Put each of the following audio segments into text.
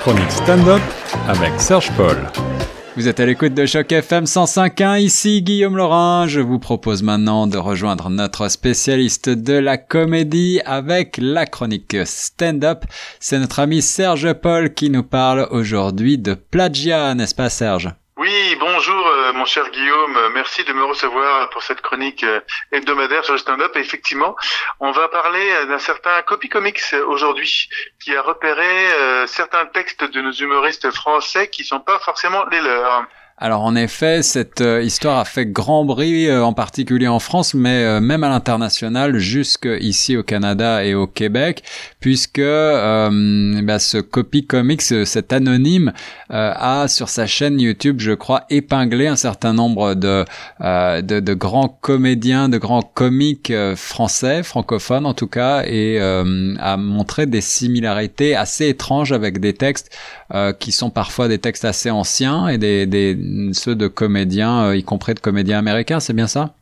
chronique stand-up avec Serge Paul. Vous êtes à l'écoute de Choc FM 105.1, ici Guillaume Laurin. Je vous propose maintenant de rejoindre notre spécialiste de la comédie avec la chronique stand-up. C'est notre ami Serge Paul qui nous parle aujourd'hui de plagiat, n'est-ce pas Serge? Oui, bonjour mon cher Guillaume, merci de me recevoir pour cette chronique euh, hebdomadaire sur le stand-up. Effectivement, on va parler d'un certain Copy Comics aujourd'hui, qui a repéré euh, certains textes de nos humoristes français qui sont pas forcément les leurs. Alors en effet, cette euh, histoire a fait grand bruit, euh, en particulier en France, mais euh, même à l'international, jusqu'ici au Canada et au Québec, puisque bah, ce Copy Comics, cet anonyme, a sur sa chaîne YouTube, je crois, épinglé un certain nombre de, de, de, grands comédiens, de grands comiques français, francophones en tout cas, et a montré des similarités assez étranges avec des textes qui sont parfois des textes assez anciens et des, des ceux de comédiens, euh, y compris de comédiens américains, c'est bien ça?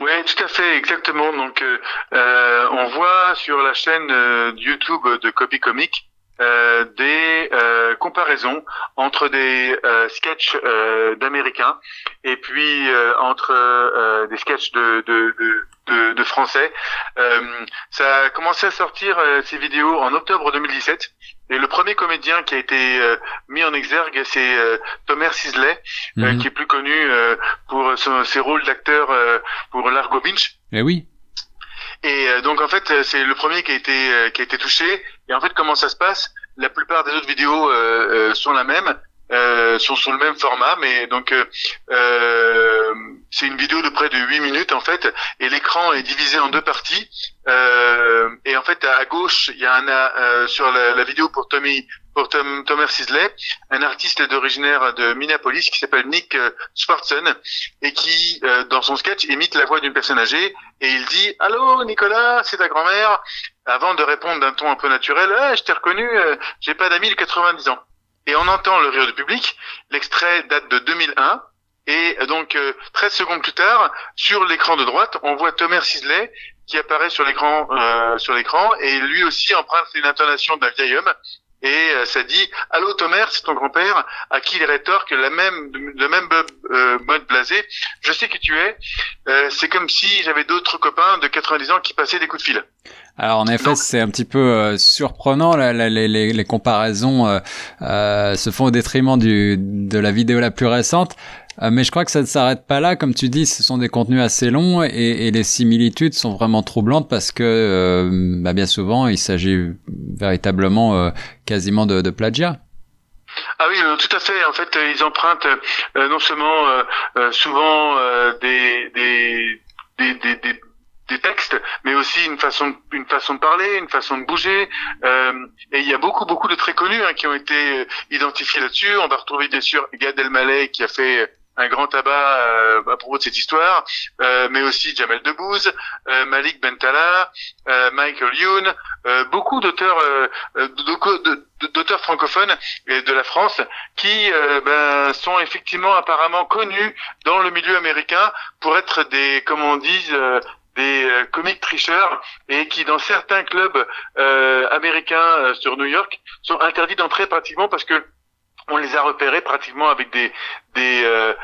Oui, tout à fait, exactement. Donc, euh, euh, on voit sur la chaîne YouTube de Copy Comic des comparaisons entre des sketchs d'américains et puis entre des sketchs de, de, de, de français. ça a commencé à sortir ces vidéos en octobre 2017 et le premier comédien qui a été euh, mis en exergue, c'est euh, Tomer Sisley, euh, mhm. qui est plus connu pour ses rôles d'acteur pour Largo Binch. Eh oui. Et donc en fait, c'est le premier qui a été qui a été touché. Et en fait, comment ça se passe? La plupart des autres vidéos sont la même. Euh, sont sur le même format, mais donc euh, c'est une vidéo de près de 8 minutes en fait, et l'écran est divisé en deux parties. Euh, et en fait, à gauche, il y a un euh, sur la, vidéo pour Tommy pour Tom, Thomas Sisley, un artiste d'originaire de Minneapolis qui s'appelle Nick Schwartzen et qui, dans son sketch, imite la voix d'une personne âgée et il dit "Allô, Nicolas, c'est ta grand-mère?" Avant de répondre d'un ton un peu naturel, ah, "Je t'ai reconnu, j'ai pas d'amis de 90 ans." et on entend le rire du public. L'extrait date de 2001. Et donc, 13 euh, secondes plus tard, sur l'écran de droite, on voit Thomas Sisley qui apparaît sur l'écran, euh, sur l'écran, et lui aussi emprunte une intonation d'un vieil homme. Et euh, ça dit Allô Tomer, c'est ton grand-père, à qui il rétorque la même, le même euh, mode blasé. Je sais qui tu es. Euh, c'est comme si j'avais d'autres copains de 90 ans qui passaient des coups de fil. Alors en effet, c'est un petit peu surprenant. les, les, les, comparaisons se font au détriment du, de la vidéo la plus récente. Euh, mais je crois que ça ne s'arrête pas là. Comme tu dis, ce sont des contenus assez longs et, les similitudes sont vraiment troublantes parce que euh, bah, bien souvent, il s'agit véritablement euh, quasiment de, de plagiat. Ah oui, tout à fait. En fait, ils empruntent non seulement souvent des, des, des, des, des textes, mais aussi une façon, une façon de parler, une façon de bouger. et il y a beaucoup, beaucoup de très connus hein, qui ont été identifiés là-dessus. On va retrouver bien sûr Gad Elmaleh qui a fait un grand tabac euh, à propos de cette histoire, euh, mais aussi Jamel Debbouze, euh, Malik Bentala, Michael Youn, beaucoup d'auteurs d'auteurs francophones de la France qui ben, sont effectivement apparemment connus dans le milieu américain pour être des, comme on dit, des comiques tricheurs et qui dans certains clubs américains sur New York sont interdits d'entrer pratiquement parce que on les a repérés pratiquement avec des des euh,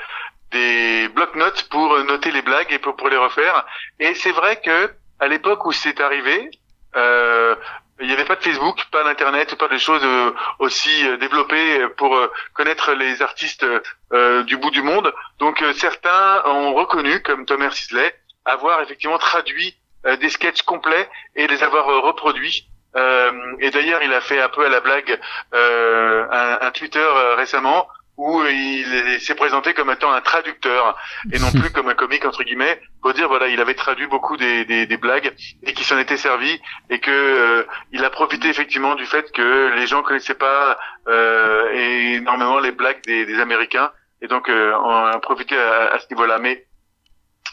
des bloc-notes pour noter les blagues et pour, pour les refaire. Et c'est vrai que à l'époque où c'est arrivé, euh, il n'y avait pas de Facebook, pas d'internet, pas de choses euh, aussi euh, développées pour connaître les artistes du bout du monde. Donc certains ont reconnu, comme Thomas Sisley, avoir effectivement traduit des sketchs complets et les avoir reproduits euh, et d'ailleurs, il a fait un peu à la blague euh, un, un, Twitter euh, récemment où il s'est présenté comme étant un traducteur et non plus comme un comique entre guillemets pour dire voilà il avait traduit beaucoup des, des, des blagues et qui s'en était servi et que euh, il a profité effectivement du fait que les gens connaissaient pas euh, énormément les blagues des, des Américains et donc euh, on a profité à, à ce niveau-là. Mais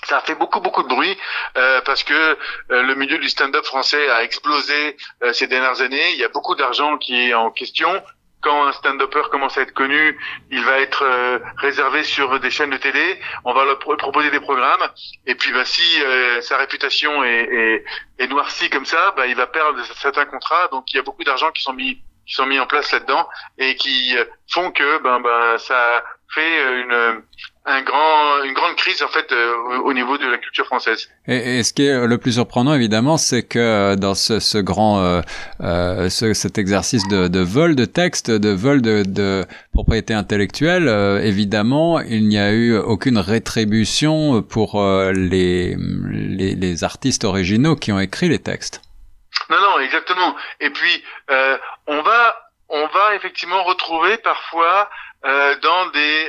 ça a fait beaucoup beaucoup de bruit euh, parce que euh, le milieu du stand-up français a explosé euh, ces dernières années. Il y a beaucoup d'argent qui est en question. Quand un stand-upper commence à être connu, il va être euh, réservé sur des chaînes de télé. On va leur proposer des programmes. Et puis, bah, si sa réputation est, est, est, noircie comme ça, bah, il va perdre certains contrats. Donc, il y a beaucoup d'argent qui sont mis qui sont mis en place là-dedans et qui font que ben ben ça fait une un grand, une grande crise en fait euh, au niveau de la culture française. Et, et, ce qui est le plus surprenant évidemment, c'est que euh, dans ce, ce grand, euh, euh, ce, cet exercice de, de, vol de texte, de vol de, de propriété intellectuelle, évidemment, il n'y a eu aucune rétribution pour les, les, les, artistes originaux qui ont écrit les textes. Non, non, exactement. Et puis on va, on va effectivement retrouver parfois dans des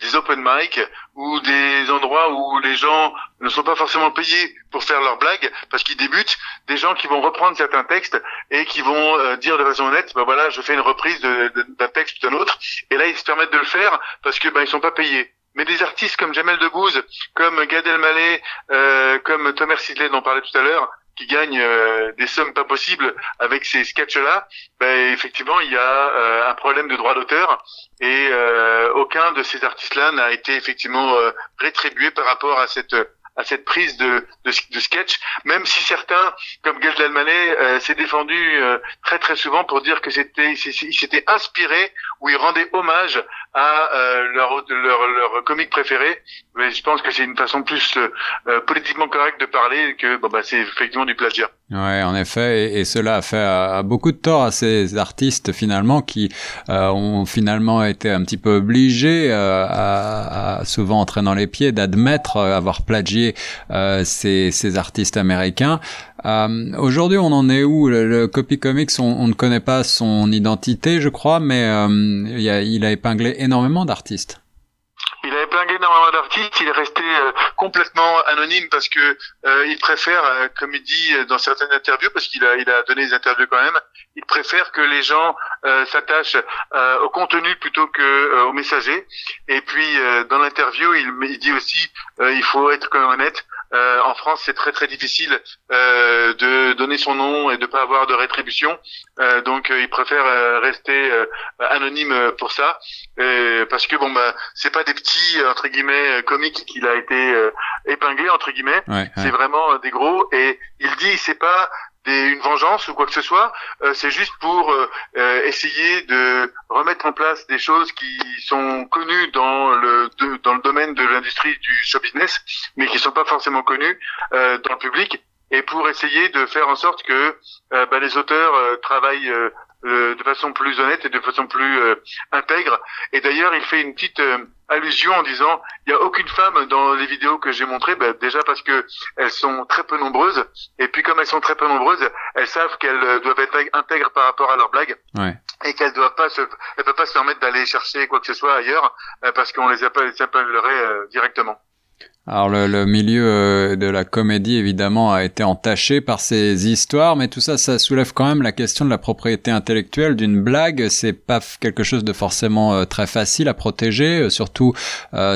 des open mic ou des endroits où les gens ne sont pas forcément payés pour faire leurs blagues parce qu'ils débutent, des gens qui vont reprendre certains textes et qui vont euh, dire de façon honnête, ben voilà, je fais une reprise d'un texte d'un autre, et là ils se permettent de le faire parce que ben ils sont pas payés. Mais des artistes comme Jamel Debbouze, comme Gad Elmaleh, euh, comme Thomas Sidley dont on parlait tout à l'heure, qui gagne euh, des sommes pas possibles avec ces sketchs-là, ben, effectivement, il y a euh, un problème de droit d'auteur et euh, aucun de ces artistes-là n'a été effectivement rétribué par rapport à cette à cette prise de, de, sketch, même si certains, comme Gad euh, s'est défendu euh, très très souvent pour dire que c'était, il s'était inspiré ou il rendait hommage à euh, leur, leur, leur comique préféré. Mais je pense que c'est une façon plus euh, politiquement correcte de parler que bon, bah, c'est effectivement du plagiat. Ouais, en effet, et, cela a fait beaucoup de tort à ces artistes finalement qui ont finalement été un petit peu obligés à, à, souvent entraînant les pieds d'admettre avoir plagié euh, ces, artistes américains. Euh, Aujourd'hui, on en est où? Le, Copy Comics, on, ne connaît pas son identité, je crois, mais euh, il a épinglé énormément d'artistes. Énormément d'artistes. Il est resté euh, complètement anonyme parce que euh, il préfère, euh, comme il dit dans certaines interviews, parce qu'il a, il a donné des interviews quand même, il préfère que les gens s'attachent au contenu plutôt que au messager. Et puis dans l'interview, il, il, dit aussi, il faut être quand même honnête. Euh, en France, c'est très très difficile euh, de donner son nom et de pas avoir de rétribution. Euh, donc, il préfère rester anonyme pour ça, parce que bon bah c'est pas des petits entre guillemets comiques qu'il a été épinglé entre guillemets. C'est vraiment des gros. Et il dit c'est pas une vengeance ou quoi que ce soit. Euh, c'est juste pour euh, euh, essayer de remettre en place des choses qui sont connues dans le de l'industrie du show business, mais qui sont pas forcément connues dans le public, et pour essayer de faire en sorte que bah, les auteurs travaillent euh, de façon plus honnête et de façon plus euh, intègre. Et d'ailleurs, il fait une petite euh, allusion en disant il n'y a aucune femme dans les vidéos que j'ai montrées, ben, déjà parce que elles sont très peu nombreuses, et puis comme elles sont très peu nombreuses, elles savent qu'elles doivent être intègres par rapport à leurs blagues. Ouais. Et qu'elles doivent pas se, elles peuvent pas se permettre d'aller chercher quoi que ce soit ailleurs parce qu'on les appelle, les appellerait directement. Alors le, milieu euh, de la comédie évidemment a été entaché par ces histoires, mais tout ça, ça soulève quand même la question de la propriété intellectuelle d'une blague. C'est pas quelque chose de forcément euh, très facile à protéger, euh, surtout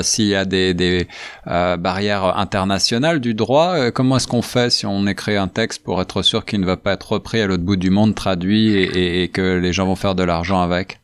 s'il y a des, barrières internationales du droit. comment est-ce qu'on fait si on écrit un texte pour être sûr qu'il ne va pas être repris à l'autre bout du monde, traduit et que les gens vont faire de l'argent avec?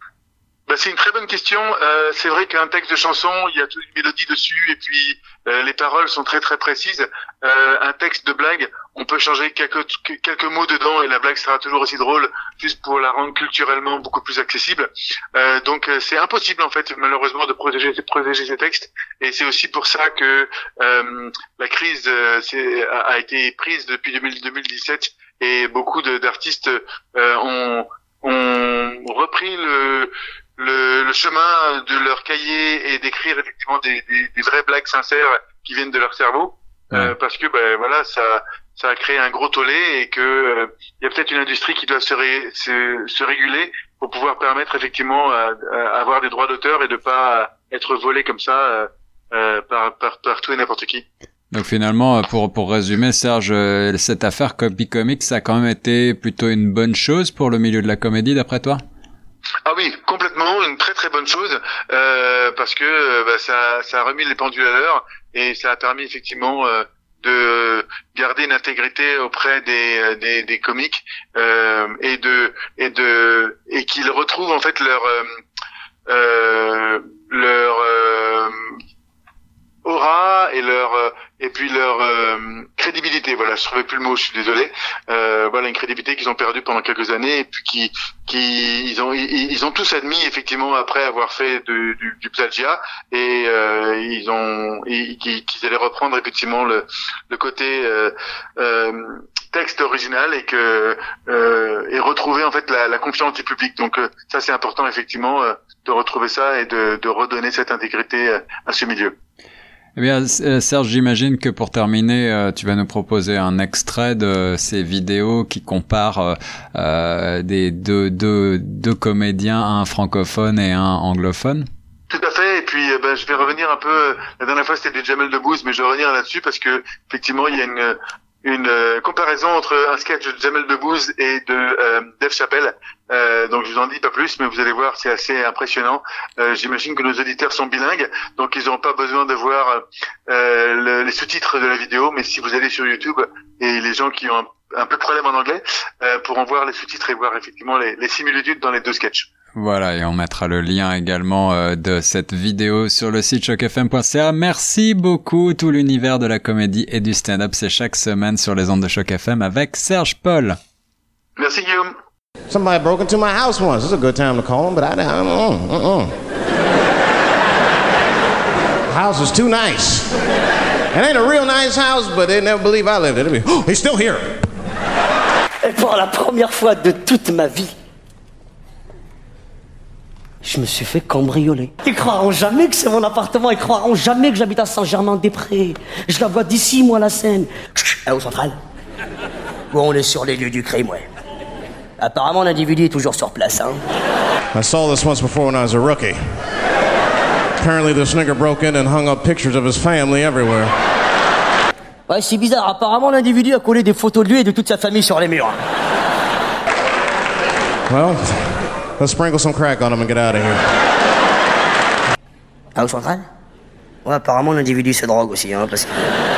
Bah, c'est une très bonne question. Euh, c'est vrai qu'un texte de chanson, il y a toute une mélodie dessus et puis euh, les paroles sont très très précises. Euh, un texte de blague, on peut changer quelques quelques mots dedans et la blague sera toujours aussi drôle, juste pour la rendre culturellement beaucoup plus accessible. Euh, donc euh, c'est impossible en fait malheureusement de protéger de protéger ces textes et c'est aussi pour ça que euh, la crise a, a, été prise depuis 2017 et beaucoup d'artistes ont ont repris le le, le, chemin de leur cahier et d'écrire effectivement des, des, des, vraies blagues sincères qui viennent de leur cerveau, euh, parce que ben voilà, ça ça a créé un gros tollé et que euh, il y a peut-être une industrie qui doit se, se, se, réguler pour pouvoir permettre effectivement à, avoir des droits d'auteur et de pas être volé comme ça euh, euh, par, par, par tout et n'importe qui. Donc finalement, pour, pour résumer, Serge, cette affaire Copy Comics, ça a quand même été plutôt une bonne chose pour le milieu de la comédie, d'après toi? Ah oui, complètement, une très très bonne chose euh, parce que euh, bah, ça, a remis les pendules à l'heure et ça a permis effectivement euh, de garder une intégrité auprès des des, comiques et de et de et qu'ils retrouvent en fait leur leur aura et leur et puis leur crédibilité. Voilà, je trouvais plus le mot, je suis désolé. Euh, voilà, une crédibilité qu'ils ont perdue pendant quelques années et puis qui, qui ils ont ils, ont tous admis effectivement après avoir fait du, du, plagiat et euh, ils ont qu'ils allaient reprendre effectivement le, le côté euh, euh, texte original et que euh, et retrouver en fait la, la confiance du public. Donc euh, ça c'est important effectivement de retrouver ça et de, de redonner cette intégrité à ce milieu. Eh bien, Serge, j'imagine que pour terminer, tu vas nous proposer un extrait de ces vidéos qui comparent euh, des deux, deux, deux comédiens, un francophone et un anglophone. Tout à fait. Et puis, ben, je vais revenir un peu. La dernière fois, c'était du Jamel Debbouze, mais je vais revenir là-dessus parce que effectivement, il y a une, une euh, comparaison entre un sketch de Jamel Debbouze et de euh, Dave Chappelle. Euh, donc je vous en dis pas plus, mais vous allez voir, c'est assez impressionnant. Euh, J'imagine que nos auditeurs sont bilingues, donc ils n'auront pas besoin de voir euh, les sous-titres de la vidéo. Mais si vous allez sur YouTube et les gens qui ont un, peu de problème en anglais pourront voir les sous-titres et voir effectivement les, les similitudes dans les deux sketchs. Voilà, et on mettra le lien également euh, de cette vidéo sur le site chocfm.ca. Merci beaucoup, tout l'univers de la comédie et du stand-up, c'est chaque semaine sur les ondes de Choc FM avec Serge Paul. Merci Guillaume. Somebody broke into my house once. It's a good time to call him, but I, don't uh, uh. house is too nice. It ain't a real nice house, but they never believe I lived it. Oh, he's still here. Et pour la première fois de toute ma vie, je me suis fait cambrioler. Ils croiront jamais que c'est mon appartement, ils croiront jamais que j'habite à Saint-Germain-des-Prés. Je la vois d'ici, moi, la scène. À au central Bon, on est sur les lieux du crime, ouais. Apparemment, l'individu est toujours sur place, hein. I saw this once before when I was a rookie. Apparently, this nigger broke in and hung up pictures of his family everywhere. Ouais, c'est bizarre. Apparemment, l'individu a collé des photos de lui et de toute sa famille sur les murs. Well, Let's sprinkle some crack on him and get out of here. Ah, central Ouais, apparemment l'individu se drogue aussi, hein, parce que...